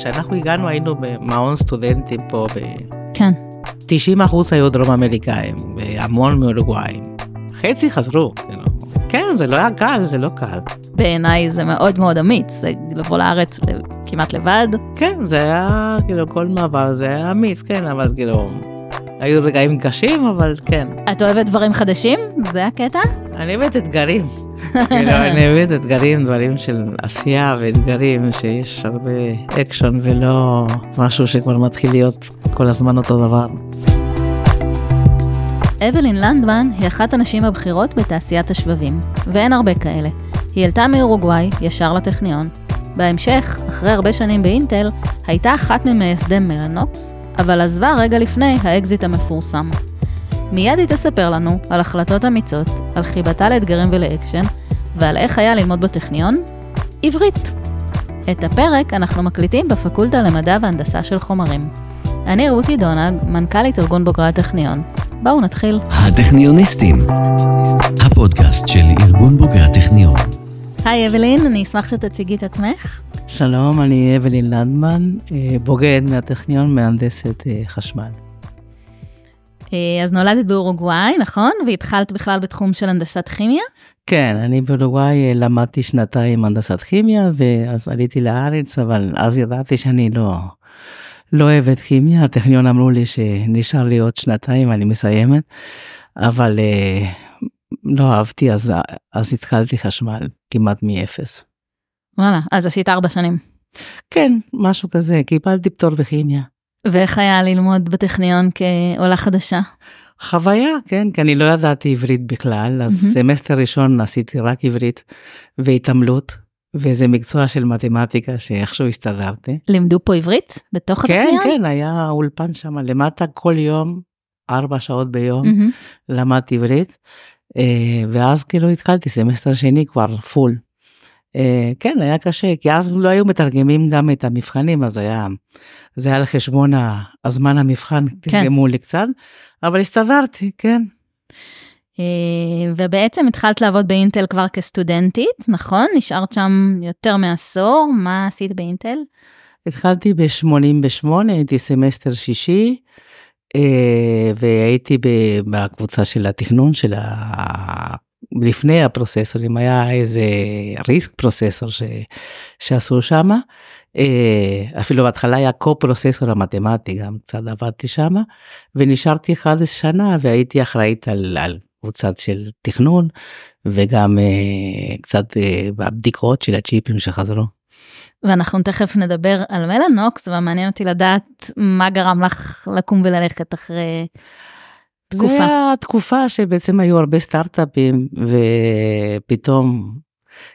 כשאנחנו הגענו היינו במעון סטודנטים פה, כן. 90 אחוז היו דרום אמריקאים, והמון מאורוגוואים. חצי חזרו, כאילו. כן, זה לא היה קל, זה לא קל. בעיניי זה מאוד מאוד אמיץ, זה לבוא לארץ כמעט לבד. כן, זה היה, כאילו, כל מעבר זה היה אמיץ, כן, אבל כאילו, היו רגעים קשים, אבל כן. את אוהבת דברים חדשים? זה הקטע? אני אוהבת אתגרים. כאילו, אני אוהבת אתגרים, דברים של עשייה ואתגרים, שיש הרבה אקשן ולא משהו שכבר מתחיל להיות כל הזמן אותו דבר. אוולין לנדמן היא אחת הנשים הבכירות בתעשיית השבבים, ואין הרבה כאלה. היא עלתה מאורוגוואי ישר לטכניון. בהמשך, אחרי הרבה שנים באינטל, הייתה אחת ממייסדי מלנוקס, אבל עזבה רגע לפני האקזיט המפורסם. מיד היא תספר לנו על החלטות אמיצות, על חיבתה לאתגרים ולאקשן, ועל איך היה ללמוד בטכניון עברית. את הפרק אנחנו מקליטים בפקולטה למדע והנדסה של חומרים. אני רותי דונג, מנכ"לית ארגון בוגרי הטכניון. בואו נתחיל. הטכניוניסטים, הפודקאסט של ארגון בוגרי הטכניון. היי אוולין, אני אשמח שתציגי את עצמך. שלום, אני אוולין לנדמן, אה, בוגרת מהטכניון, מהנדסת אה, חשמל. אה, אז נולדת באורוגוואי, נכון? והתחלת בכלל בתחום של הנדסת כימיה? כן, אני באורוגוואי למדתי שנתיים הנדסת כימיה, ואז עליתי לארץ, אבל אז ידעתי שאני לא, לא אוהבת כימיה, הטכניון אמרו לי שנשאר לי עוד שנתיים, אני מסיימת, אבל לא אהבתי, אז, אז התחלתי חשמל כמעט מאפס. וואלה, אז עשית ארבע שנים. כן, משהו כזה, קיבלתי פטור בכימיה. ואיך היה ללמוד בטכניון כעולה חדשה? חוויה, כן, כי אני לא ידעתי עברית בכלל, אז mm-hmm. סמסטר ראשון עשיתי רק עברית והתעמלות, וזה מקצוע של מתמטיקה שאיכשהו הסתדרתי. לימדו פה עברית? בתוך כן, הטכניון? כן, כן, היה אולפן שם למטה כל יום, ארבע שעות ביום, mm-hmm. למדתי עברית. אה, ואז כאילו התחלתי סמסטר שני כבר פול. אה, כן היה קשה כי אז לא היו מתרגמים גם את המבחנים אז היה זה היה על חשבון הזמן המבחן כן. תרגמו לי קצת אבל הסתדרתי כן. אה, ובעצם התחלת לעבוד באינטל כבר כסטודנטית נכון נשארת שם יותר מעשור מה עשית באינטל? התחלתי ב-88 הייתי סמסטר שישי והייתי בקבוצה של התכנון של ה... לפני ה processors היה איזה RISC processor ש... שעשו שם. אה, אפילו בהתחלה היה קו-פרוססור המתמטי גם קצת עבדתי שם ונשארתי 11 שנה והייתי אחראית על, על קבוצת של תכנון וגם uh, קצת בבדיקות של הצ'יפים שחזרו. ואנחנו תכף נדבר על מלאנוקס, ומעניין אותי לדעת מה גרם לך לקום וללכת אחרי תקופה. זה היה תקופה שבעצם היו הרבה סטארט-אפים, ופתאום,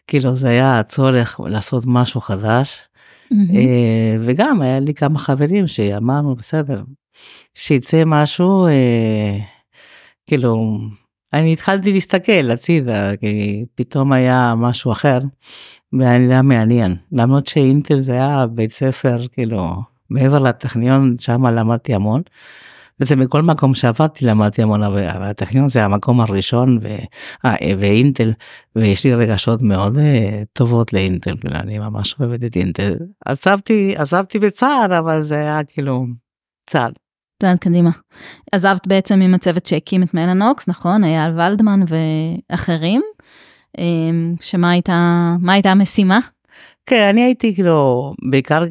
כאילו זה היה הצורך לעשות משהו חדש. Mm-hmm. וגם היה לי כמה חברים שאמרנו, בסדר, שיצא משהו, אה, כאילו, אני התחלתי להסתכל הצידה, כי פתאום היה משהו אחר. והיה מעניין למרות שאינטל זה היה בית ספר כאילו מעבר לטכניון שם למדתי המון. וזה מכל מקום שעבדתי למדתי המון אבל הטכניון זה המקום הראשון ו... אה, ואינטל ויש לי רגשות מאוד uh, טובות לאינטל כאילו, אני ממש אוהבת את אינטל עזבתי עזבתי בצער אבל זה היה כאילו צער. צעד קדימה. עזבת בעצם עם הצוות שהקים את מלאנוקס נכון אייל ולדמן ואחרים שמה הייתה, מה הייתה המשימה? כן, אני הייתי כאילו, בעיקר,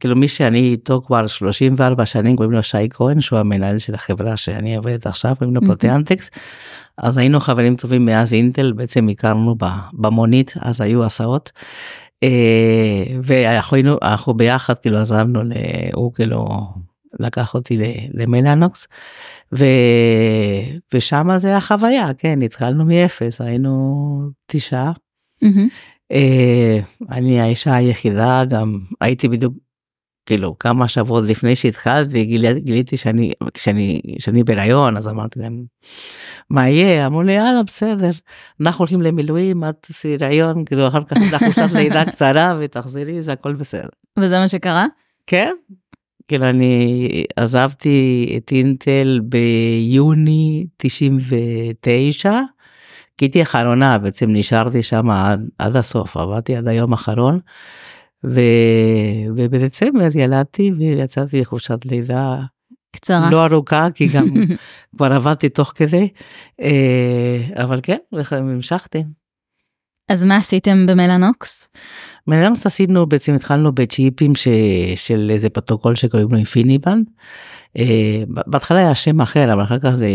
כאילו מי שאני איתו כבר 34 שנים, קוראים לו שי כהן, שהוא המנהל של החברה שאני עובדת עכשיו, קוראים לו פרוטיאנטקס. אז היינו חברים טובים מאז אינטל, בעצם הכרנו במונית, אז היו הסעות. אה, ואנחנו ביחד כאילו עזבנו, הוא כאילו לקח אותי למלאנוקס. ו... ושם זה היה חוויה, כן, התחלנו מאפס, היינו תשעה. Mm-hmm. אני האישה היחידה, גם הייתי בדיוק, כאילו, כמה שבועות לפני שהתחלתי, גיל, גיליתי שאני, כשאני, שאני בהיריון, אז אמרתי להם, מה יהיה? אמרו לי, יאללה, בסדר, אנחנו הולכים למילואים, את תעשי הריון, כאילו, אחר כך חופשת לידה קצרה ותחזרי, זה הכל בסדר. וזה מה שקרה? כן, כאילו אני עזבתי את אינטל ביוני 99, כי הייתי אחרונה, בעצם נשארתי שם עד, עד הסוף, עבדתי עד היום האחרון, ו... ובדצמבר ילדתי ויצאתי לחופשת לידה קצרה. לא ארוכה כי גם כבר עבדתי תוך כדי אה, אבל כן המשכתי. אז מה עשיתם במלנוקס? מלנוקס עשינו בעצם התחלנו בצ'יפים ש... של איזה פרוטוקול שקוראים לו InfiniBand. אה, בהתחלה היה שם אחר אבל אחר כך זה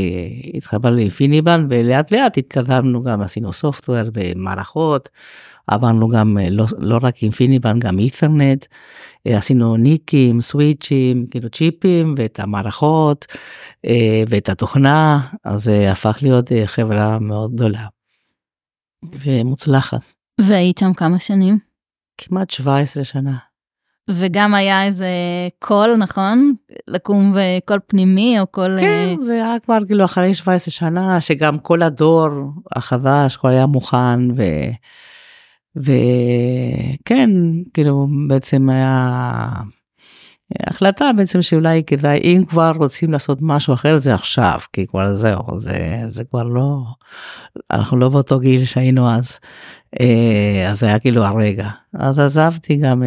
התחבר ל InfiniBand ולאט לאט התקדמנו גם עשינו software ומערכות עברנו גם לא, לא רק InfiniBand גם אית'רנט עשינו ניקים סוויצ'ים כאילו צ'יפים ואת המערכות ואת התוכנה אז זה הפך להיות חברה מאוד גדולה. ומוצלחת. והיית שם כמה שנים? כמעט 17 שנה. וגם היה איזה קול נכון לקום וקול פנימי או קול כן זה היה כבר כאילו אחרי 17 שנה שגם כל הדור החדש כבר היה מוכן ו... וכן כאילו בעצם היה החלטה בעצם שאולי כדאי אם כבר רוצים לעשות משהו אחר זה עכשיו כי כבר זהו זה זה כבר לא אנחנו לא באותו גיל שהיינו אז אז היה כאילו הרגע אז עזבתי גם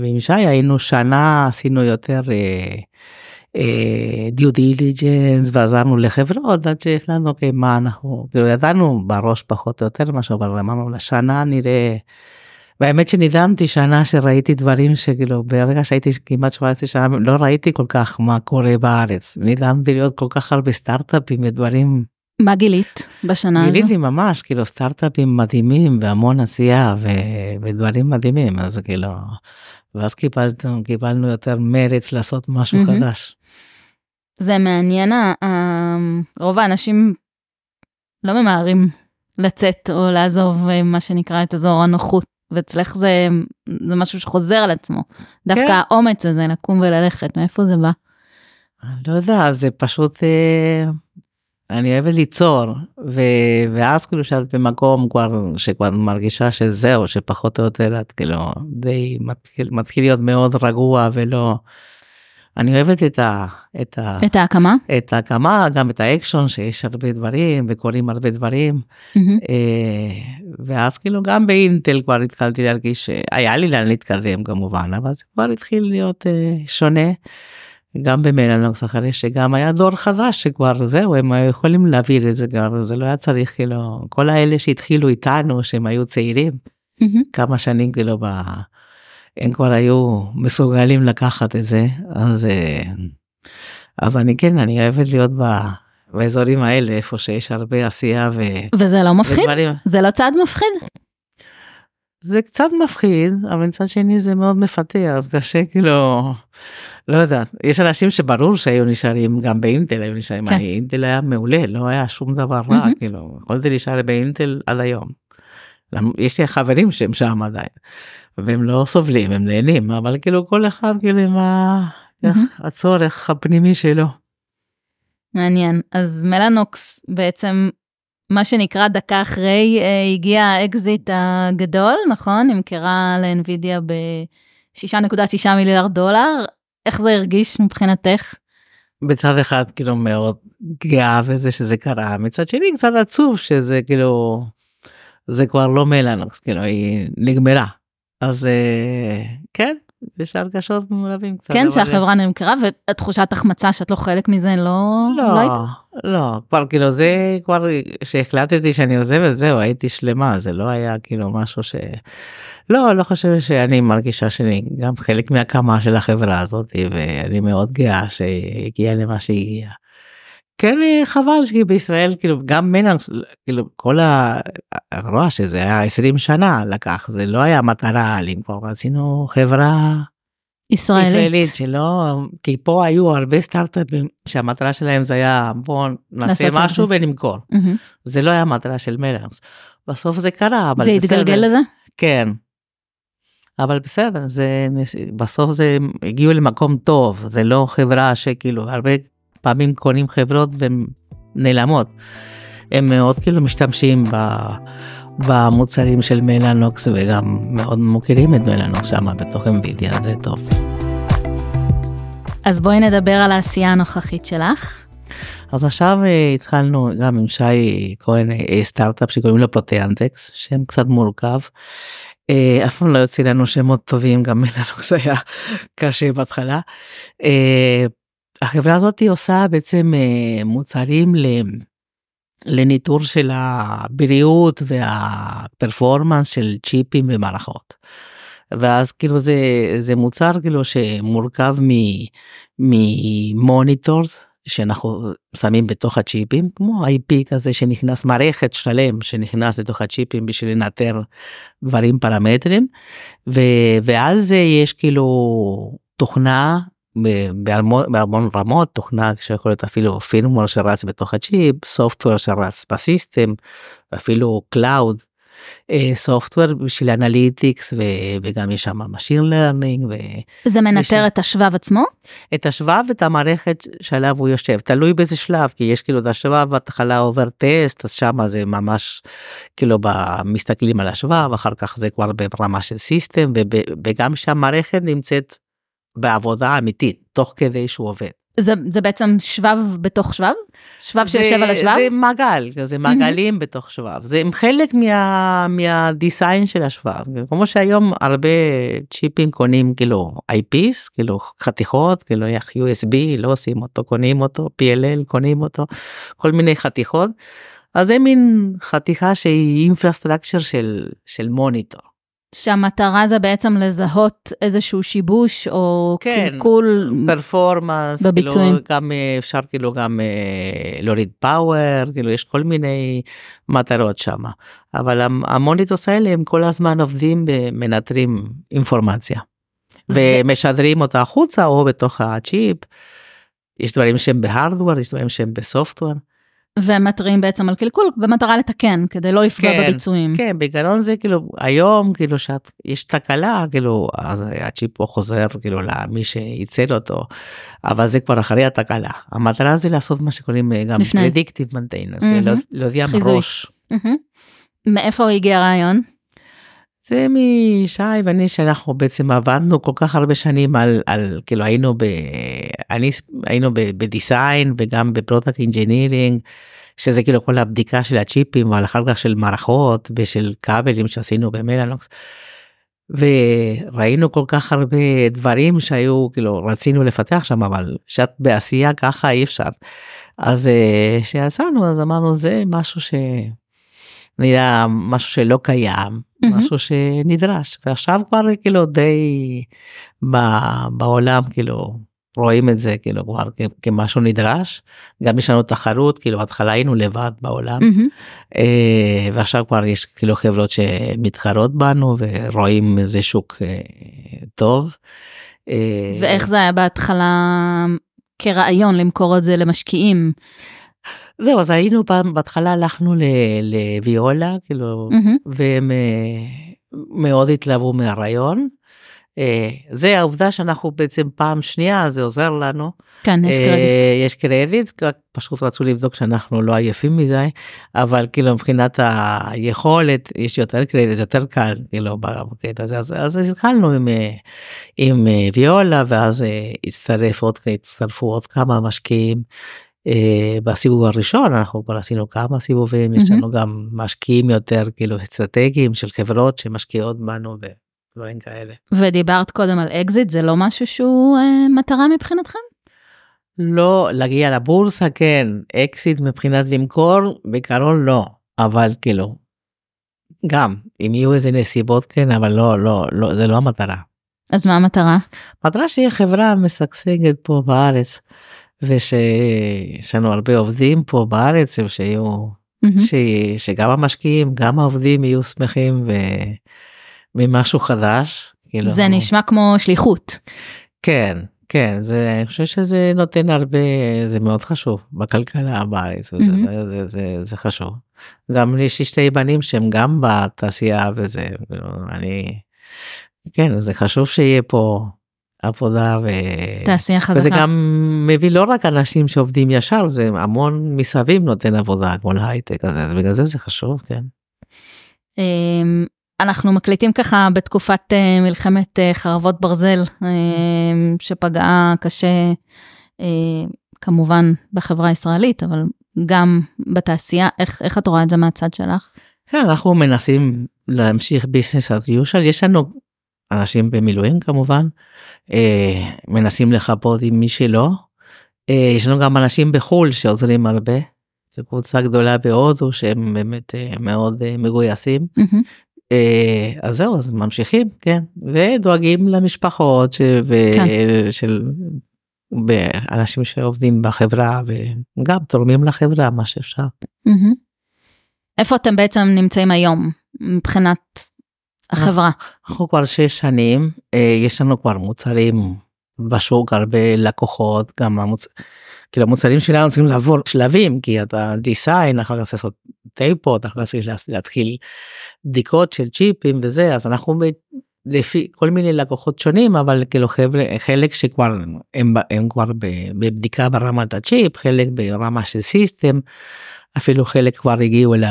ועם שי היינו שנה עשינו יותר דיו דיליג'נס ועזרנו לחברות עד שהחלטנו אוקיי מה אנחנו כאילו ידענו בראש פחות או יותר משהו אבל אמרנו לשנה נראה. והאמת שנדהמתי שנה שראיתי דברים שכאילו ברגע שהייתי כמעט 17 שנה לא ראיתי כל כך מה קורה בארץ נדהמתי להיות כל כך הרבה סטארט-אפים ודברים. מה גילית בשנה הזו? גיליתי ממש כאילו סטארט-אפים מדהימים והמון עשייה ו... ודברים מדהימים אז כאילו ואז קיבלנו קיבלנו יותר מרץ לעשות משהו mm-hmm. חדש. זה מעניין רוב האנשים לא ממהרים לצאת או לעזוב מה שנקרא את אזור הנוחות ואצלך זה, זה משהו שחוזר על עצמו. דווקא כן. האומץ הזה לקום וללכת, מאיפה זה בא? אני לא יודע, זה פשוט, אה, אני אוהבת ליצור, ו, ואז כאילו שאת במקום כבר, שכבר מרגישה שזהו, שפחות או יותר את כאילו די מתחיל, מתחיל להיות מאוד רגוע ולא... אני אוהבת את ה... את, ה, את ההקמה? את ההקמה, גם את האקשון, שיש הרבה דברים וקורים הרבה דברים. Mm-hmm. ואז כאילו גם באינטל כבר התחלתי להרגיש שהיה לי לאן להתקדם כמובן, אבל זה כבר התחיל להיות אה, שונה. גם במלאנוקס אחרי שגם היה דור חדש שכבר זהו הם היו יכולים להעביר את זה כבר זה לא היה צריך כאילו כל האלה שהתחילו איתנו שהם היו צעירים mm-hmm. כמה שנים כאילו ב... הם כבר היו מסוגלים לקחת את זה אז אה, אז אני כן אני אוהבת להיות ב... באזורים האלה איפה שיש הרבה עשייה ו... וזה לא מפחיד? ודברים... זה לא צעד מפחיד? זה קצת מפחיד אבל מצד שני זה מאוד מפתה אז קשה כאילו לא יודעת יש אנשים שברור שהיו נשארים גם באינטל היו נשארים כן. אינטל היה מעולה לא היה שום דבר רע mm-hmm. כאילו יכולתי להישאר באינטל עד היום. יש לי חברים שהם שם עדיין והם לא סובלים הם נהנים אבל כאילו כל אחד כאילו עם הצורך הפנימי שלו. מעניין. אז מלנוקס בעצם מה שנקרא דקה אחרי אה, הגיע האקזיט הגדול נכון? נמכרה לאנבידיה ב-6.6 מיליארד דולר. איך זה הרגיש מבחינתך? בצד אחד כאילו מאוד גאה בזה שזה קרה. מצד שני קצת עצוב שזה כאילו זה כבר לא מלאנוקס כאילו היא נגמרה אז אה, כן יש הרגשות מעורבים קצת. כן, שהחברה נמכרה ותחושת החמצה שאת לא חלק מזה לא... לא, לא, לא, כבר כאילו זה כבר שהחלטתי שאני עוזבת זהו הייתי שלמה זה לא היה כאילו משהו ש... לא, לא חושב שאני מרגישה שאני גם חלק מהקמה של החברה הזאת ואני מאוד גאה שהגיעה למה שהגיעה. כן חבל שבישראל כאילו גם מנקס כאילו כל ה... רואה שזה היה 20 שנה לקח זה לא היה מטרה למכור עשינו חברה ישראלית. ישראלית שלא כי פה היו הרבה סטארט-אפים שהמטרה שלהם זה היה בוא נעשה משהו ונמכור mm-hmm. זה לא היה מטרה של מנקס בסוף זה קרה אבל זה התגלגל לזה כן. אבל בסדר זה בסוף זה הגיעו למקום טוב זה לא חברה שכאילו הרבה פעמים קונים חברות והן נעלמות. הם מאוד כאילו משתמשים ב, במוצרים של מלאנוקס וגם מאוד מוכירים את מלאנוקס שם בתוך אמבידיה, זה טוב. אז בואי נדבר על העשייה הנוכחית שלך. אז עכשיו אה, התחלנו גם עם שי כהן אה, סטארט-אפ שקוראים לו פרוטיאנטקס, שם קצת מורכב. אה, אף פעם לא יוצא לנו שמות טובים, גם זה היה קשה בהתחלה. החברה הזאת עושה בעצם אה, מוצרים. לניטור של הבריאות וה performance של צ'יפים ומערכות. ואז כאילו זה זה מוצר כאילו שמורכב מ monitors שאנחנו שמים בתוך הצ'יפים כמו IP כזה שנכנס מערכת שלם שנכנס לתוך הצ'יפים בשביל לנטר דברים פרמטרים ו, ועל זה יש כאילו תוכנה בהמון, רמות תוכנה שיכול להיות אפילו firmware שרץ בתוך הצ'יפ software שרץ ב system אפילו cloud software בשביל analytics וגם יש שם machine learning. זה מנטר. את השבב עצמו? את השבב ואת המערכת שעליו הוא יושב תלוי באיזה שלב כי יש כאילו את השבב בהתחלה עובר טסט אז שמה זה ממש כאילו מסתכלים על השבב אחר כך זה כבר ברמה של סיסטם וגם שהמערכת נמצאת בעבודה אמיתית תוך כדי שהוא עובד. זה, זה בעצם שבב בתוך שבב? שבב שיושב על השבב? זה מעגל, זה מעגלים mm-hmm. בתוך שבב. זה חלק מה, מהדיסיין של השבב. כמו שהיום הרבה צ'יפים קונים כאילו IPs, כאילו חתיכות, כאילו איך USB, לא עושים אותו, קונים אותו, PLL, קונים אותו, כל מיני חתיכות. אז זה מין חתיכה שהיא infrastructure של, של מוניטור. שהמטרה זה בעצם לזהות איזשהו שיבוש או כן, קלקול performance, כאילו בביצועים. כאילו גם אה, אפשר כאילו גם אה, להוריד power, כאילו יש כל מיני מטרות שם. אבל ה monitors האלה הם כל הזמן עובדים ומנטרים אינפורמציה. ומשדרים אותה החוצה או בתוך הצ'יפ. יש דברים שהם בהארדוור, יש דברים שהם בסופטוור. ומתריעים בעצם על קלקול במטרה לתקן כדי לא לפגוע כן, בביצועים. כן, בעיקרון זה כאילו היום כאילו שיש תקלה כאילו אז הצ'יפ פה חוזר כאילו למי שייצר אותו אבל זה כבר אחרי התקלה המטרה זה לעשות מה שקוראים אה, גם פרדיקטיב מנטיינס, כאילו לא- להודיע מראש. Mm-hmm. מאיפה הגיע הרעיון? זה משי ואני שאנחנו בעצם עבדנו כל כך הרבה שנים על, על כאילו היינו ב... אני היינו ב design וגם ב product engineering שזה כאילו כל הבדיקה של הצ'יפים ועל אחר כך של מערכות ושל כבלים שעשינו במלנוקס. וראינו כל כך הרבה דברים שהיו כאילו רצינו לפתח שם אבל שאת בעשייה ככה אי אפשר. אז כשיצאנו אז אמרנו זה משהו ש... נראה משהו שלא קיים. משהו שנדרש, ועכשיו כבר כאילו די בעולם כאילו רואים את זה כאילו כבר כמשהו נדרש, גם יש לנו תחרות, כאילו בהתחלה היינו לבד בעולם, mm-hmm. ועכשיו כבר יש כאילו חברות שמתחרות בנו ורואים איזה שוק אה, טוב. אה, ואיך זה היה בהתחלה כרעיון למכור את זה למשקיעים? זהו אז היינו פעם בהתחלה הלכנו לוויולה כאילו mm-hmm. והם אה, מאוד התלהבו מהרעיון. אה, זה העובדה שאנחנו בעצם פעם שנייה זה עוזר לנו. כן יש קרדיט. אה, יש קרדיט פשוט רצו לבדוק שאנחנו לא עייפים מדי אבל כאילו מבחינת היכולת יש יותר קרדיט יותר קל כאילו בקטע הזה אז, אז התחלנו עם, עם ויולה ואז הצטרף עוד הצטרפו עוד כמה משקיעים בסיבוב הראשון אנחנו כבר עשינו כמה סיבובים mm-hmm. יש לנו גם משקיעים יותר כאילו אסטרטגיים של חברות שמשקיעות בנו ודברים כאלה. ודיברת קודם על אקזיט זה לא משהו שהוא uh, מטרה מבחינתכם? לא להגיע לבורסה כן אקזיט מבחינת למכור בעיקרון לא אבל כאילו גם אם יהיו איזה נסיבות כן אבל לא לא לא זה לא המטרה. אז מה המטרה? המטרה שיהיה חברה משגשגת פה בארץ. ושיש לנו הרבה עובדים פה בארץ שיהיו mm-hmm. ש, שגם המשקיעים גם העובדים יהיו שמחים ממשהו חדש. כאילו... זה נשמע כמו שליחות. כן כן זה אני חושב שזה נותן הרבה זה מאוד חשוב בכלכלה בארץ mm-hmm. זה, זה, זה, זה חשוב. גם יש לי שתי בנים שהם גם בתעשייה וזה אני כן זה חשוב שיהיה פה עבודה ו... תעשייה חזקה. וזה גם מביא לא רק אנשים שעובדים ישר זה המון מסביב נותן עבודה כמו להייטק בגלל זה זה חשוב כן. אמ, אנחנו מקליטים ככה בתקופת אה, מלחמת אה, חרבות ברזל אמ, שפגעה קשה אה, כמובן בחברה הישראלית, אבל גם בתעשייה, איך, איך את רואה את זה מהצד שלך? כן, אנחנו מנסים להמשיך ביזנס as usual, יש לנו אנשים במילואים כמובן, אה, מנסים לחפות עם מי שלא. אה, יש לנו גם אנשים בחו"ל שעוזרים הרבה, זו קבוצה גדולה בהודו שהם באמת אה, מאוד אה, מגויסים. אה, אז זהו, אז ממשיכים, כן, ודואגים למשפחות ש... ו... כן. של אנשים שעובדים בחברה וגם תורמים לחברה מה שאפשר. איפה אתם בעצם נמצאים היום מבחינת החברה? אנחנו כבר שש שנים, אה, יש לנו כבר מוצרים בשוק, הרבה לקוחות, גם המוצ... כאילו המוצרים שלנו צריכים לעבור שלבים, כי אתה design, אחר כך לעשות tape-out, אחר כך צריך לה- להתחיל בדיקות של צ'יפים וזה, אז אנחנו ב... לפי כל מיני לקוחות שונים, אבל כאילו חבר'ה, חלק שכבר הם, הם כבר בבדיקה ברמת הצ'יפ, חלק ברמה של system, אפילו חלק כבר הגיעו ל...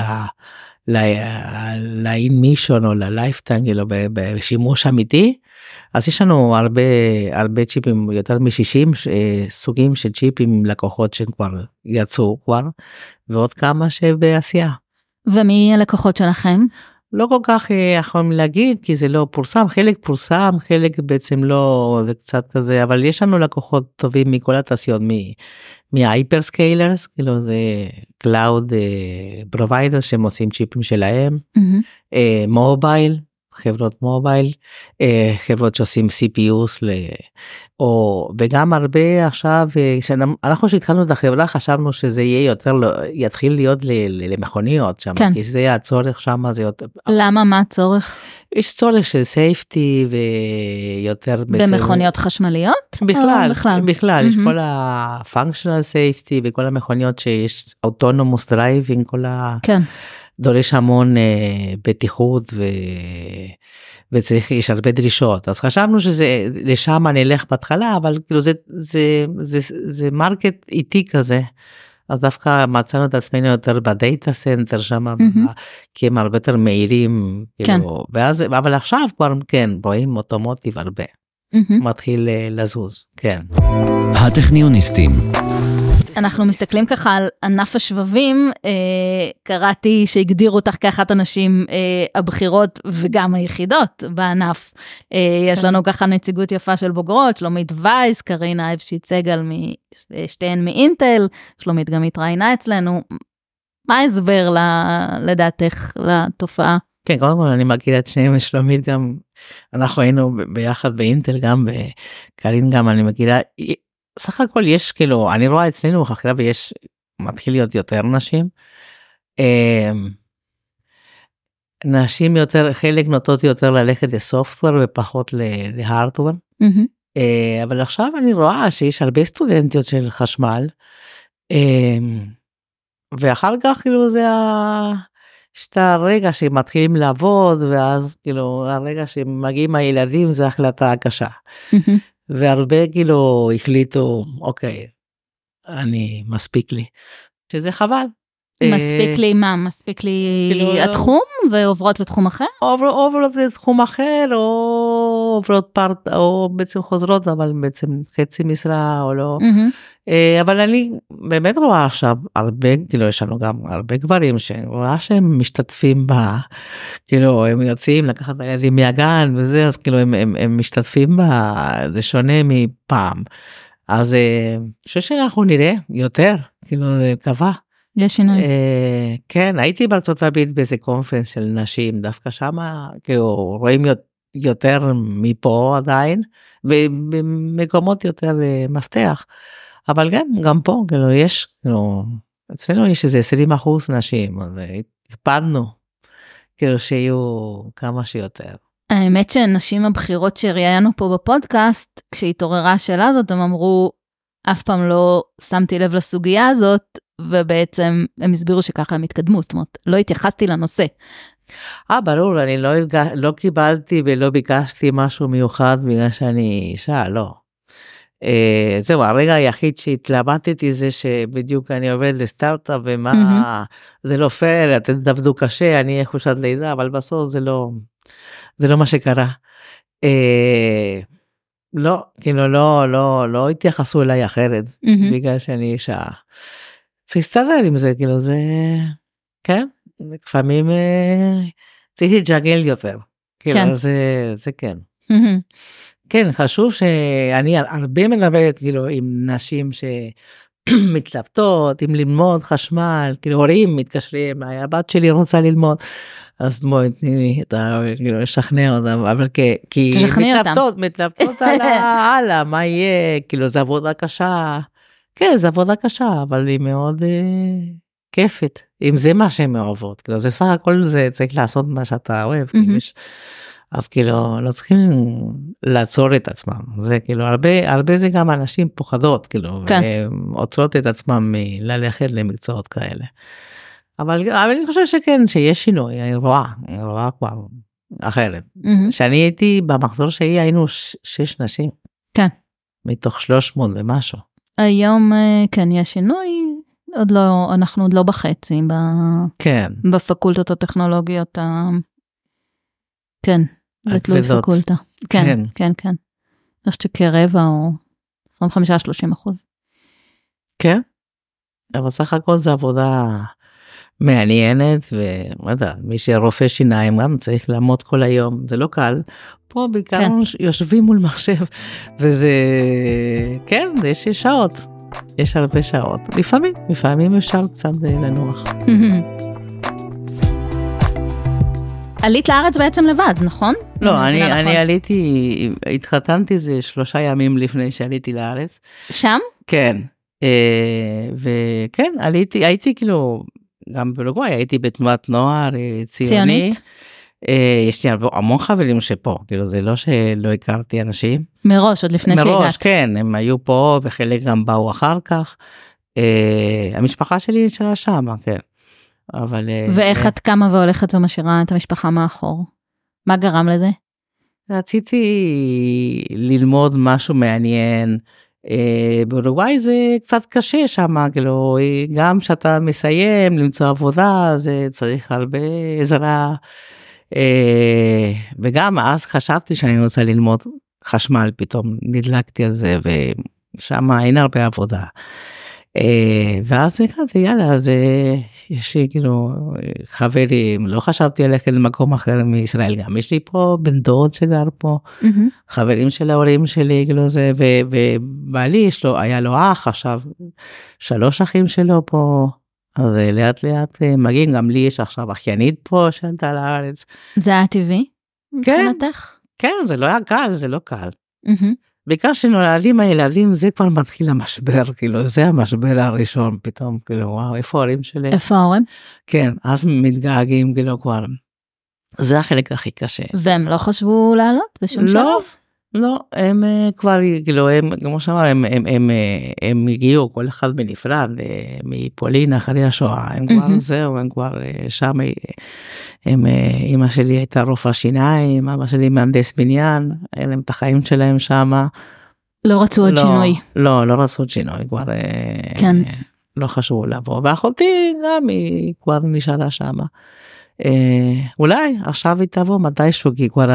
ל in-mission או ל lifetime כאילו ב- בשימוש אמיתי אז יש לנו הרבה הרבה צ'יפים יותר מ-60 סוגים של צ'יפים לקוחות שכבר יצאו כבר ועוד כמה שבעשייה. ומי הלקוחות שלכם? לא כל כך אה, יכולים להגיד כי זה לא פורסם חלק פורסם חלק בעצם לא זה קצת כזה אבל יש לנו לקוחות טובים מכל התעשיות מה hyperscalers כאילו זה cloud provider שהם עושים צ'יפים שלהם מהמם. אה, מובייל חברות מובייל אה, חברות שעושים CPUs ל... או וגם הרבה עכשיו אה, שאנחנו שהתחלנו את החברה חשבנו שזה יהיה יותר לא, יתחיל להיות למכוניות שם כן. כי זה הצורך שם זה יותר למה? מה הצורך? יש צורך של סייפטי ויותר בעצם- במכוניות חשמליות? בכלל, בכלל. בכלל, יש מהמם. כל ה-functional safety וכל המכוניות שיש autonomous driving, כל ה... כן. דורש המון אה, בטיחות ו... וצריך, יש הרבה דרישות, אז חשבנו שזה, לשם נלך בהתחלה, אבל כאילו זה, זה, זה, זה, זה market איטי כזה. אז דווקא מצאנו את עצמנו יותר ב data center שם, מהמם. כי הם הרבה יותר מהירים, כן. כאילו, ואז, אבל עכשיו כבר כן, רואים automotive הרבה, מהמם. מתחיל אה, לזוז, כן. הטכניוניסטים, אנחנו מסתכלים ככה על ענף השבבים, אה, קראתי שהגדירו אותך כאחת הנשים אה, הבכירות וגם היחידות בענף. אה, יש כן. לנו ככה נציגות יפה של בוגרות, שלומית וייס, קרינה אבשיט סגל, שתיהן מאינטל, שלומית גם התראיינה אצלנו. מה ההסבר לדעתך לתופעה? כן, קודם כל אני מכיר את שניהם, שלומית גם, אנחנו היינו ביחד באינטל גם, וקרין גם אני מכירה, סך הכל יש כאילו, אני רואה אצלנו בחקירה ויש, מתחיל להיות יותר נשים. אמ, נשים יותר, חלק נוטות יותר ללכת לסופטוור ופחות להארדוור. אה, אבל עכשיו אני רואה שיש הרבה סטודנטיות של חשמל אמ, ואחר כך כאילו זה ה... יש את הרגע שמתחילים לעבוד ואז כאילו הרגע שמגיעים הילדים זה החלטה קשה מהמם. והרבה כאילו החליטו אוקיי אני מספיק לי שזה חבל. מספיק לי מה? מספיק לי כאילו- התחום ועוברות לתחום אחר? עובר- עוברות לתחום אחר או עוברות פארט או בעצם חוזרות אבל בעצם חצי משרה או לא. אה, אבל אני באמת רואה עכשיו הרבה כאילו יש לנו גם הרבה גברים שאני רואה שהם משתתפים ב... כאילו הם יוצאים לקחת את הילדים מהגן וזה אז כאילו הם, הם, הם משתתפים ב... זה שונה מפעם. אז אה, אני חושב שאנחנו נראה יותר כאילו זה קבע. יש שינוי. אה, כן הייתי בארצות הברית באיזה קונפרנס של נשים דווקא שמה כאילו רואים יות- יותר מפה עדיין במקומות יותר אה, מפתח אבל גם גם פה כאילו יש כאילו אצלנו יש איזה 20 אחוז נשים אז אה, הקפדנו כאילו שיהיו כמה שיותר. האמת שהנשים הבכירות שראיינו פה בפודקאסט, כשהתעוררה השאלה הזאת, הם אמרו, אף פעם לא שמתי לב לסוגיה הזאת, ובעצם הם הסבירו שככה הם התקדמו, זאת אומרת, לא התייחסתי לנושא. אה ברור אני לא, לא קיבלתי ולא ביקשתי משהו מיוחד בגלל שאני אישה לא. אה, זהו הרגע היחיד שהתלבטתי זה שבדיוק אני עובדת לסטארט-אפ ומה מהמם. זה לא פייר אתם תעבדו קשה אני אהיה חושת לידה אבל בסוף זה לא זה לא מה שקרה. אה, לא, כאילו לא, לא, לא התייחסו אליי אחרת, מהמם. בגלל שאני אישה. צריך להסתדר עם זה, כאילו זה, כן, לפעמים אה, צריך לג'גל יותר. כאילו כן. זה, זה כן. כן, חשוב שאני הרבה מדברת כאילו עם נשים שמתלבטות, אם ללמוד חשמל, כאילו הורים מתקשרים, הבת שלי רוצה ללמוד, אז בואי תני לי את ה... כאילו לשכנע אותם, אבל כי, כי. מתלבטות, מתלבטות הלאה, מה יהיה, כאילו זה עבודה קשה, כן זה עבודה קשה, אבל היא מאוד אה, כיפת, אם זה מה שהן אוהבות, כאילו זה בסך הכל זה צריך לעשות מה שאתה אוהב, כאילו, מהמם. יש- אז כאילו לא צריכים לעצור את עצמם זה כאילו הרבה הרבה זה גם אנשים פוחדות כאילו כן. עוצרות את עצמם מללכת למקצועות כאלה. אבל, אבל אני חושב שכן שיש שינוי אני רואה אני רואה כבר אחרת. כשאני הייתי במחזור שלי היינו ש- שש נשים כן. מתוך 300 ומשהו. היום אה, כן יש שינוי, עוד לא, אנחנו עוד לא בחצי ב- כן בפקולטות הטכנולוגיות ה... כן, זה תלוי. פקולטה. כן, כן. כן, כן. אני חושבת שכרבע או 25-30 אחוז. כן. אבל סך הכל זה עבודה מעניינת ולא יודע מי שרופא שיניים גם צריך לעמוד כל היום זה לא קל. פה בעיקר כן. יושבים מול מחשב וזה כן יש שעות יש הרבה שעות לפעמים לפעמים אפשר קצת אה, לנוח. עלית לארץ בעצם לבד, נכון? לא אני מבינה אני נכון. עליתי התחתנתי זה שלושה ימים לפני שעליתי לארץ. שם? כן, אה, וכן, עליתי, הייתי כאילו, גם באורוגוואי הייתי בתנועת נוער אה, ציוני. ציונית? אה, יש לי המון חברים שפה, כאילו זה לא שלא הכרתי אנשים. מראש, עוד לפני מראש, שהגעת. כן, הם היו פה וחלק גם באו אחר כך. אה, המשפחה שלי נשארה שם, כן. אבל... אה, ואיך את קמה והולכת ומשאירה את המשפחה מאחור? מה גרם לזה? רציתי ללמוד משהו מעניין. באורוגוואי זה קצת קשה שם, כאילו, גם כשאתה מסיים למצוא עבודה, זה צריך הרבה עזרה. אה, וגם אז חשבתי שאני רוצה ללמוד חשמל, פתאום נדלקתי על זה, ושם אין הרבה עבודה. אה, ואז החלטתי, יאללה, אז אה, יש לי כאילו חברים, לא חשבתי ללכת למקום אחר מישראל, גם יש לי פה בן דוד שגר פה. מהמם. חברים של ההורים שלי כאילו זה ובעלי יש לו היה לו אח עכשיו שלוש אחים שלו פה אז אה, לאט לאט אה, מגיעים גם לי יש עכשיו אחיינית פה שעלתה לארץ זה היה טבעי? כן. מבחינתך? כן זה לא היה קל זה לא קל. בעיקר שנולדים הילדים זה כבר מתחיל המשבר כאילו זה המשבר הראשון פתאום כאילו וואו איפה ההורים שלי איפה ההורים? כן אז מתגעגעים כאילו כבר. זה החלק הכי קשה. והם לא חשבו לעלות בשום שלב? לא, הם אה, כבר, כאילו, הם, כמו שאמר, הם, הם, הם, אה, הם הגיעו, כל אחד בנפרד, אה, מפולין אחרי השואה, הם כבר, מהמם. זהו, הם כבר שם, הם, אמא שלי הייתה רופאה שיניים, אבא שלי מהנדס בניין, היה להם את החיים שלהם שמה. לא רצו עוד לא, שינוי. לא, לא רצו עוד שינוי, כבר, כן. לא חשוב לבוא, ואחותי גם, היא כבר נשארה שמה. אה, אולי עכשיו היא תבוא מתישהו כי כבר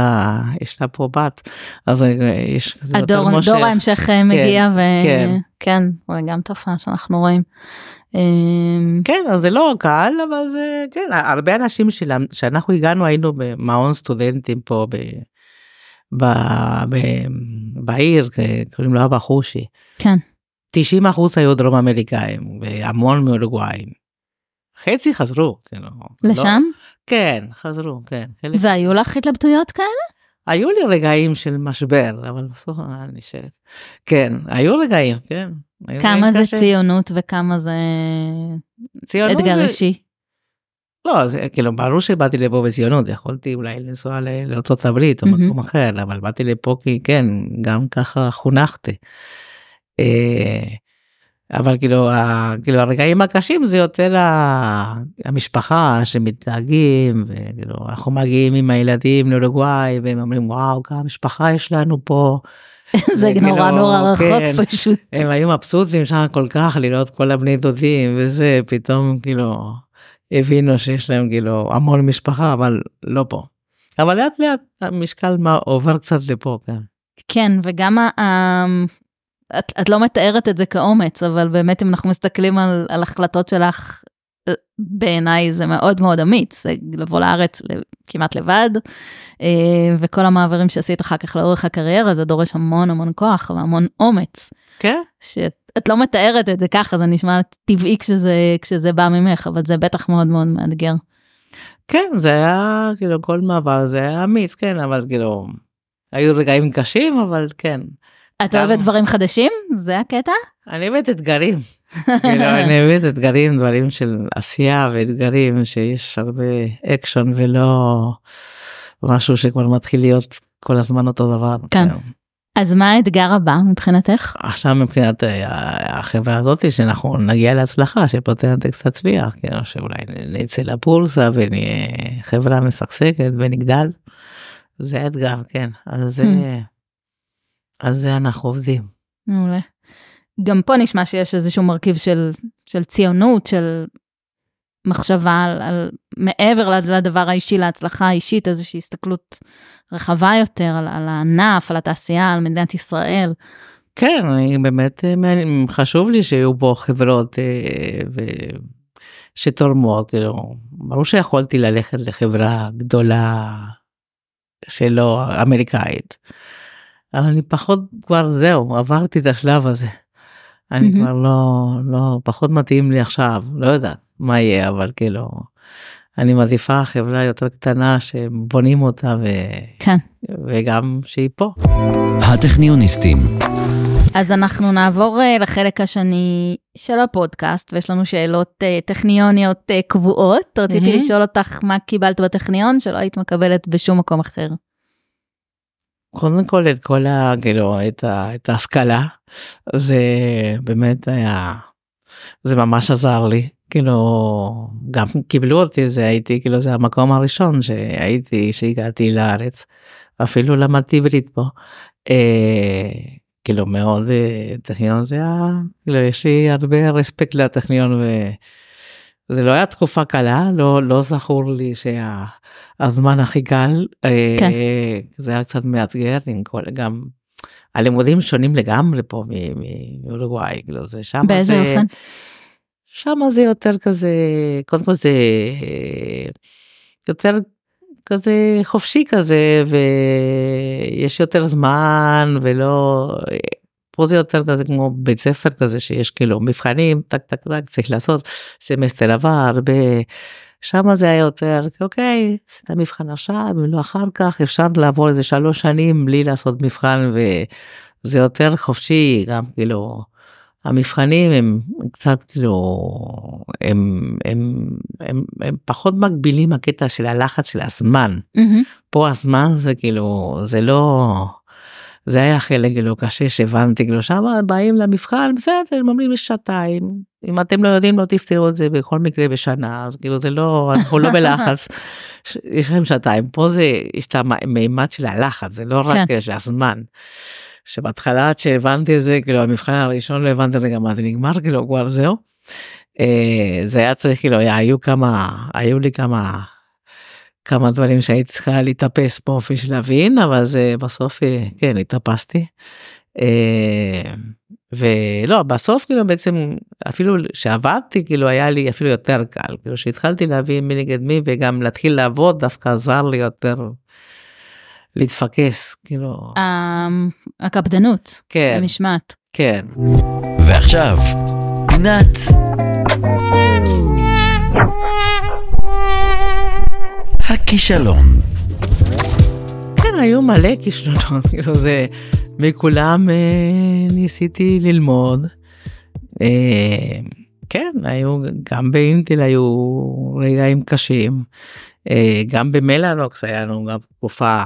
יש לה פה בת אז אה, יש הדור, מושך. דור ההמשך אה, מגיע כן. וכן, זה גם תופעה שאנחנו רואים. אמ, כן אז זה לא קל אבל זה כן הרבה אנשים שלנו שאנחנו הגענו היינו במעון סטודנטים פה ב, ב, ב, בעיר אה, קוראים לו אבא חושי כן. 90 אחוז היו דרום אמריקאים והמון מאורוגוואים. חצי חזרו כאילו, לא- לשם? כן חזרו כן והיו לך התלבטויות כאלה? היו לי רגעים של משבר אבל בסוף אני נשארת. כן היו רגעים כן. היו כמה רגעים זה קשים. ציונות וכמה זה ציונות אתגר זה- אישי? לא זה כאילו ברור שבאתי לפה בציונות יכולתי אולי לנסוע לארצות הברית או מהמם. מקום אחר אבל באתי לפה כי כן גם ככה חונכתי. אה, אבל כאילו, ה, כאילו הרגעים הקשים זה יותר ה, המשפחה שמתנהגים וכאילו אנחנו מגיעים עם הילדים לאורוגוואי והם אומרים וואו כמה משפחה יש לנו פה. זה כאילו, נורא נורא כן. רחוק פשוט. הם היו מבסוטים שם כל כך לראות כל הבני דודים וזה פתאום כאילו הבינו שיש להם כאילו המון משפחה אבל לא פה. אבל לאט לאט המשקל מה עובר קצת לפה כן. כן, וגם. את, את לא מתארת את זה כאומץ, אבל באמת אם אנחנו מסתכלים על, על החלטות שלך, בעיניי זה מאוד מאוד אמיץ, זה לבוא לארץ כמעט לבד, אה, וכל המעברים שעשית אחר כך לאורך הקריירה, זה דורש המון המון כוח והמון אומץ. כן. שאת לא מתארת את זה ככה, זה נשמע טבעי כשזה, כשזה בא ממך, אבל זה בטח מאוד מאוד מאתגר. כן, זה היה, כאילו, כל מעבר זה היה אמיץ, כן, אבל כאילו, היו רגעים קשים, אבל כן. את גם... אוהבת דברים חדשים? זה הקטע? אני אוהבת אתגרים. כאילו, אני אוהבת אתגרים, דברים של עשייה ואתגרים, שיש הרבה אקשון ולא משהו שכבר מתחיל להיות כל הזמן אותו דבר. כן. כאילו. אז מה האתגר הבא מבחינתך? עכשיו מבחינת אה, החברה הזאת שאנחנו נגיע להצלחה שפוטנטקס תצליח כאילו שאולי נצא לבורסה ונהיה חברה משגשגת ונגדל. זה האתגר כן אז hmm. אז זה אנחנו עובדים. מעולה. גם פה נשמע שיש איזשהו מרכיב של של ציונות של מחשבה על, על מעבר לדבר האישי להצלחה האישית איזושהי הסתכלות רחבה יותר על, על הענף, על התעשייה, על מדינת ישראל. כן, אני באמת, אה, חשוב לי שיהיו פה חברות אה, ו... שתורמות, כאילו, ברור שיכולתי ללכת לחברה גדולה שלא אמריקאית, אבל אני פחות כבר זהו, עברתי את השלב הזה. אני. כבר לא, לא, פחות מתאים לי עכשיו, לא יודעת מה יהיה, אבל כאילו, אני מעדיפה חברה יותר קטנה שבונים אותה ו... כן. וגם שהיא פה. הטכניוניסטים. אז אנחנו נעבור uh, לחלק השני של הפודקאסט ויש לנו שאלות uh, טכניוניות uh, קבועות. רציתי. לשאול אותך מה קיבלת בטכניון שלא היית מקבלת בשום מקום אחר. קודם כל את כל ה... כאילו את, ה, את ההשכלה זה באמת היה זה ממש עזר לי כאילו גם קיבלו אותי זה הייתי כאילו זה המקום הראשון שהייתי שהגעתי לארץ אפילו למדתי ברית פה. אה, כאילו מאוד אה, טכניון זה היה כאילו יש לי הרבה רספקט לטכניון וזה לא היה תקופה קלה לא לא זכור לי שהזמן הכי קל אה, כן. זה היה קצת מאתגר עם כל גם הלימודים שונים לגמרי פה מאורוגוואי כאילו זה שם באיזה זה, אופן. שם זה יותר כזה קודם כל זה יותר כזה חופשי כזה ויש יותר זמן ולא פה זה יותר כזה כמו בית ספר כזה שיש כאילו מבחנים טק טק טק צריך לעשות סמסטר עבר שם זה היה יותר אוקיי עשית מבחן עכשיו ולא אחר כך אפשר לעבור איזה שלוש שנים בלי לעשות מבחן וזה יותר חופשי גם כאילו. המבחנים הם קצת כאילו הם, הם, הם, הם פחות מגבילים הקטע של הלחץ של הזמן. Mm-hmm. פה הזמן זה כאילו זה לא זה היה חלק כאילו קשה שהבנתי כאילו שם באים למבחן בסדר אומרים יש שעתיים אם אתם לא יודעים לא תפתרו את זה בכל מקרה בשנה אז כאילו זה לא אנחנו לא בלחץ יש לכם שעתיים פה זה יש את המימד של הלחץ זה לא רק כן. של הזמן. שבהתחלה עד שהבנתי את זה כאילו המבחן הראשון לא הבנתי רגע מה זה נגמר כאילו כבר זהו. אה, זה היה צריך כאילו היו כמה היו לי כמה כמה דברים שהייתי צריכה להתאפס פה בשביל להבין אבל זה בסוף אה, כן התאפסתי. אה, ולא בסוף כאילו בעצם אפילו שעבדתי כאילו היה לי אפילו יותר קל. כאילו שהתחלתי להבין מי נגד מי וגם להתחיל לעבוד דווקא עזר לי יותר להתפקס כאילו. אמ, הקפדנות כן. המשמעת. כן. ועכשיו פינת הכישלון. כן היו מלא כישלונות כאילו זה מכולם אה, ניסיתי ללמוד. אה, כן היו גם באינטל היו רגעים קשים אה, גם במלאנוקס היה לנו גם תקופה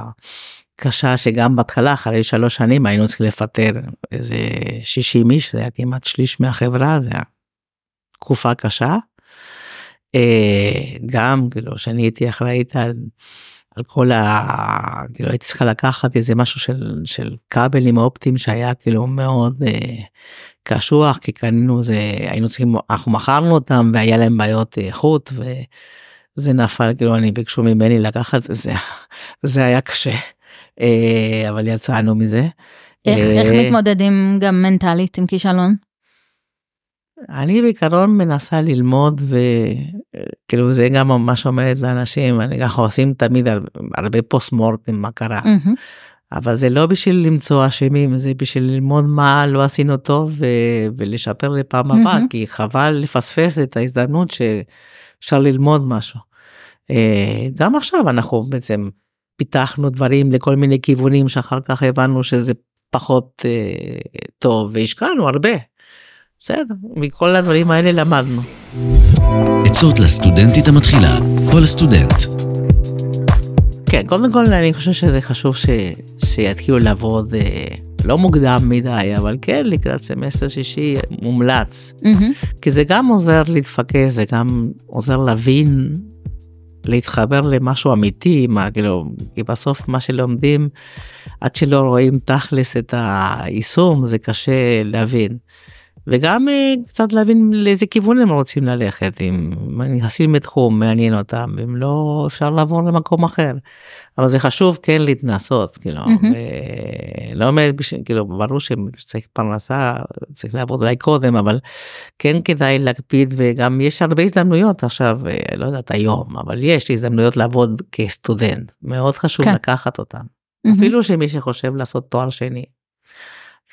קשה שגם בהתחלה אחרי שלוש שנים היינו צריכים לפטר איזה 60 איש זה היה כמעט שליש מהחברה זה היה תקופה קשה. אה, גם כאילו שאני הייתי אחראית על, על כל ה... כאילו הייתי צריכה לקחת איזה משהו של, של כבלים אופטיים שהיה כאילו מאוד אה, קשוח כי קנינו זה היינו צריכים אנחנו מכרנו אותם והיה להם בעיות איכות. אה, וזה נפל כאילו אני ביקשו ממני לקחת זה זה היה קשה. אה, אבל יצאנו מזה. איך, איך אה, מתמודדים גם מנטלית עם כישלון? אני בעיקרון מנסה ללמוד וכאילו זה גם מה שאומרת לאנשים, אני ככה עושים תמיד הר- הרבה פוסט מורטם מה קרה, מהמם. אבל זה לא בשביל למצוא אשמים, זה בשביל ללמוד מה לא עשינו טוב ו- ולשפר לפעם הבאה, מהמם. כי חבל לפספס את ההזדמנות שאפשר ללמוד משהו. אה, גם עכשיו אנחנו בעצם פיתחנו דברים לכל מיני כיוונים שאחר כך הבנו שזה פחות אה, טוב והשקענו הרבה. בסדר, מכל הדברים האלה למדנו. עצות לסטודנטית המתחילה או לסטודנט. כן, קודם כל אני חושב שזה חשוב ש... שיתחילו לעבוד אה, לא מוקדם מדי, אבל כן לקראת סמסטר שישי מומלץ. מהמם. כי זה גם עוזר להתפקס, זה גם עוזר להבין, להתחבר למשהו אמיתי, מה כאילו, כי בסוף מה שלומדים, עד שלא רואים תכלס את היישום, זה קשה להבין. וגם אה, קצת להבין לאיזה כיוון הם רוצים ללכת, אם נכנסים לתחום, מעניין אותם, אם לא, אפשר לעבור למקום אחר. אבל זה חשוב כן להתנסות, כאילו, מהמם. ולא אומר, בשביל- כאילו, ברור שצריך פרנסה, צריך לעבוד אולי קודם, אבל כן כדאי להקפיד, וגם יש הרבה הזדמנויות עכשיו, אה, לא יודעת היום, אבל יש הזדמנויות לעבוד כסטודנט, מאוד חשוב כן. לקחת אותם. מהמם. אפילו שמי שחושב לעשות תואר שני.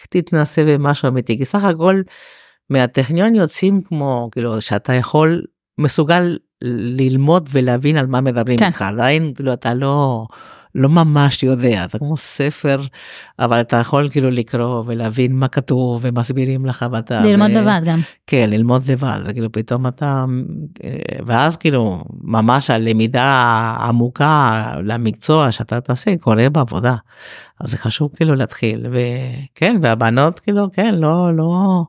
תתנסה במשהו אמיתי, כי סך הכל מהטכניון יוצאים כמו, כאילו, שאתה יכול, מסוגל ללמוד ולהבין על מה מדברים כן. איתך, עדיין, כאילו, אתה לא, לא ממש יודע, אתה כמו ספר, אבל אתה יכול כאילו לקרוא ולהבין מה כתוב ומסבירים לך ואתה... ללמוד ו- לבד גם. כן, ללמוד לבד, זה כאילו פתאום אתה, אה, ואז כאילו ממש הלמידה העמוקה למקצוע שאתה תעשה קורה בעבודה. אז זה חשוב כאילו להתחיל, וכן, והבנות כאילו, כן, לא, לא,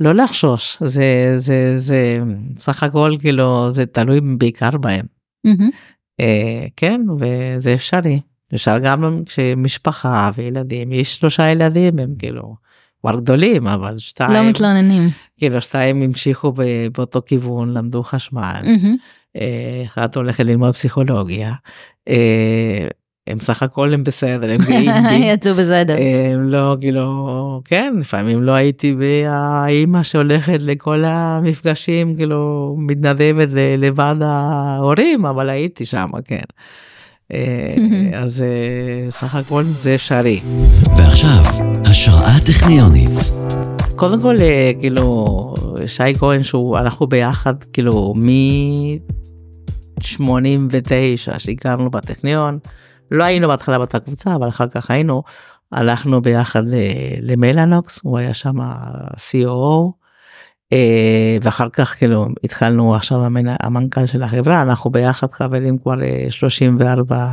לא לחשוש, זה, זה, זה, סך הכל כאילו, זה תלוי בעיקר בהם. מהמם. אה, כן, וזה אפשרי. אפשר גם כשמשפחה וילדים, יש שלושה ילדים, הם כאילו כבר גדולים, אבל שתיים, לא מתלוננים. כאילו שתיים המשיכו באותו כיוון, למדו חשמל. אה, אחת הולכת ללמוד פסיכולוגיה, אה, הם סך הכל הם בסדר, הם גאים בי. יצאו בסדר. הם לא כאילו כן לפעמים לא הייתי האימא שהולכת לכל המפגשים כאילו מתנדבת לבד ההורים אבל הייתי שם כן. אה, אז אה, סך הכל זה אפשרי. ועכשיו, השראה טכניונית. קודם כל אה, כאילו שי כהן שהוא אנחנו ביחד כאילו מ 89 שהכרנו בטכניון לא היינו בהתחלה באותה קבוצה אבל אחר כך היינו. הלכנו ביחד למלאנוקס הוא היה שם COO אה, ואחר כך כאילו התחלנו עכשיו המנ- המנכ"ל של החברה אנחנו ביחד חברים כבר אה, 34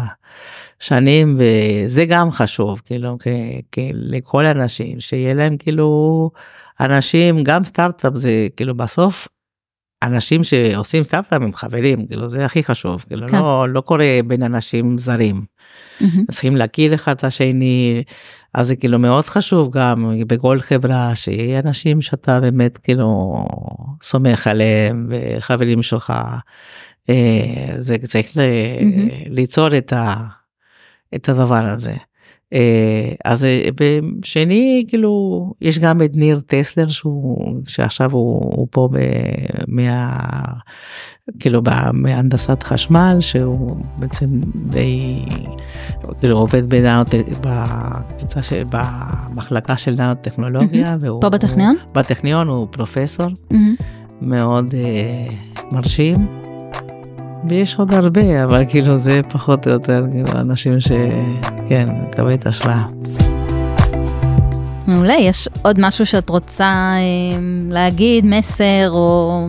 שנים וזה גם חשוב כאילו כ- כ- לכל האנשים שיהיה להם כאילו אנשים גם סטארט-אפ זה כאילו בסוף אנשים שעושים סטארט-אפ הם חברים כאילו זה הכי חשוב כאילו כן. לא לא קורה בין אנשים זרים מהמם. צריכים להכיר אחד את השני אז זה כאילו מאוד חשוב גם בכל חברה שיהיה אנשים שאתה באמת כאילו סומך עליהם וחברים שלך אה, זה צריך ל- מהמם. ליצור את, ה, את הדבר הזה. אה, אז אה, בשני כאילו יש גם את ניר טסלר שהוא שעכשיו הוא, הוא פה ב, מה כאילו ב- מהנדסת חשמל שהוא בעצם די כאילו עובד בנאוט- בקבוצה של במחלקה של נאו-טכנולוגיה והוא פה בטכניון? בטכניון הוא פרופסור מהמם. מאוד אה, מרשים. ויש עוד הרבה אבל כאילו זה פחות או יותר כאילו אנשים שכן מקבלת השראה. מעולה, יש עוד משהו שאת רוצה אה, להגיד, מסר או...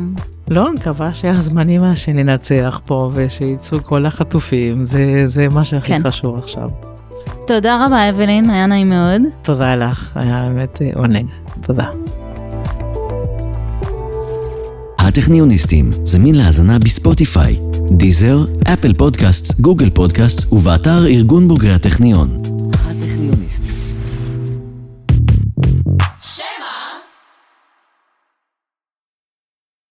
לא, אני מקווה שהזמנים שננצח פה ושיצאו כל החטופים זה זה מה שהכי כן. חשוב עכשיו. תודה רבה אבלין, היה נעים מאוד. תודה לך היה באמת אה, עונג תודה. הטכניוניסטים זמין להאזנה בספוטיפיי, דיזר, אפל פודקאסט, גוגל פודקאסט ובאתר ארגון בוגרי הטכניון.